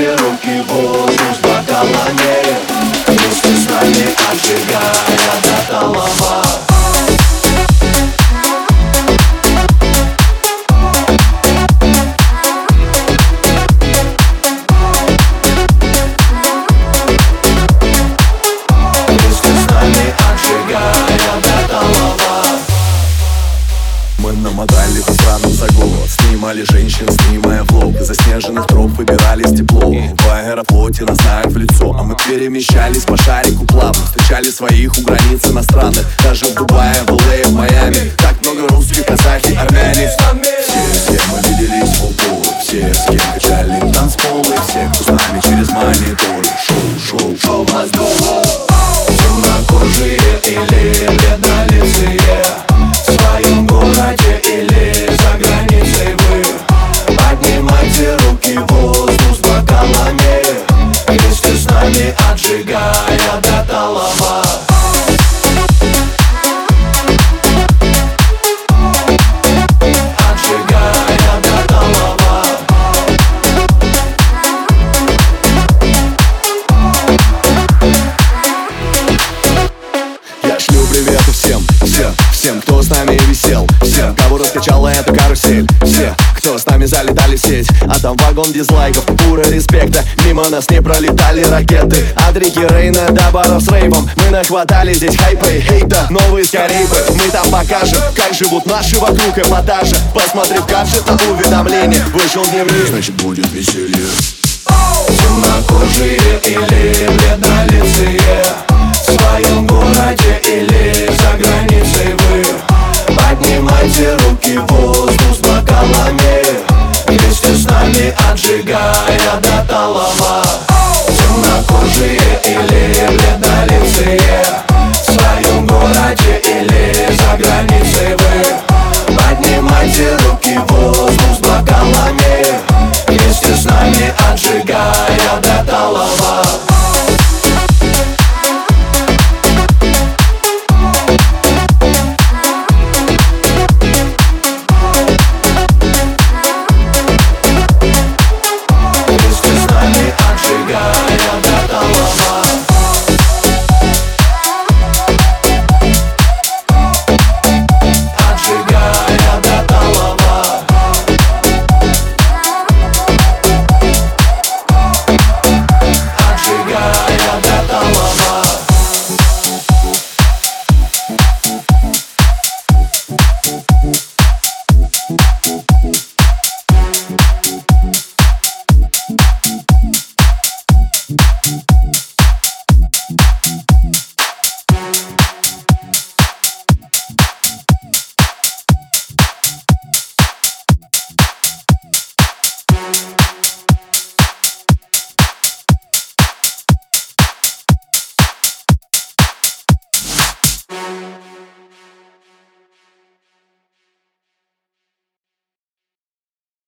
Руки в воздух с бокалами Вместе с нами отжигая троп выбирались тепло В аэрофлоте нас знают в лицо А мы перемещались по шарику плавно. Встречали своих у границ иностранных Даже в Дубае, в ЛА, в Майами нами висел. Всем, кого раскачала эта карусель. Все, кто с нами залетали в сеть. А там вагон дизлайков, пура респекта. Мимо нас не пролетали ракеты. От реки Рейна до баров с рейвом. Мы нахватали здесь хайпа и хейта. Новые скорейпы, мы там покажем. Как живут наши вокруг эпатажа. Посмотри в гаджета уведомление. Вышел дневник, значит будет веселье Темнокожие или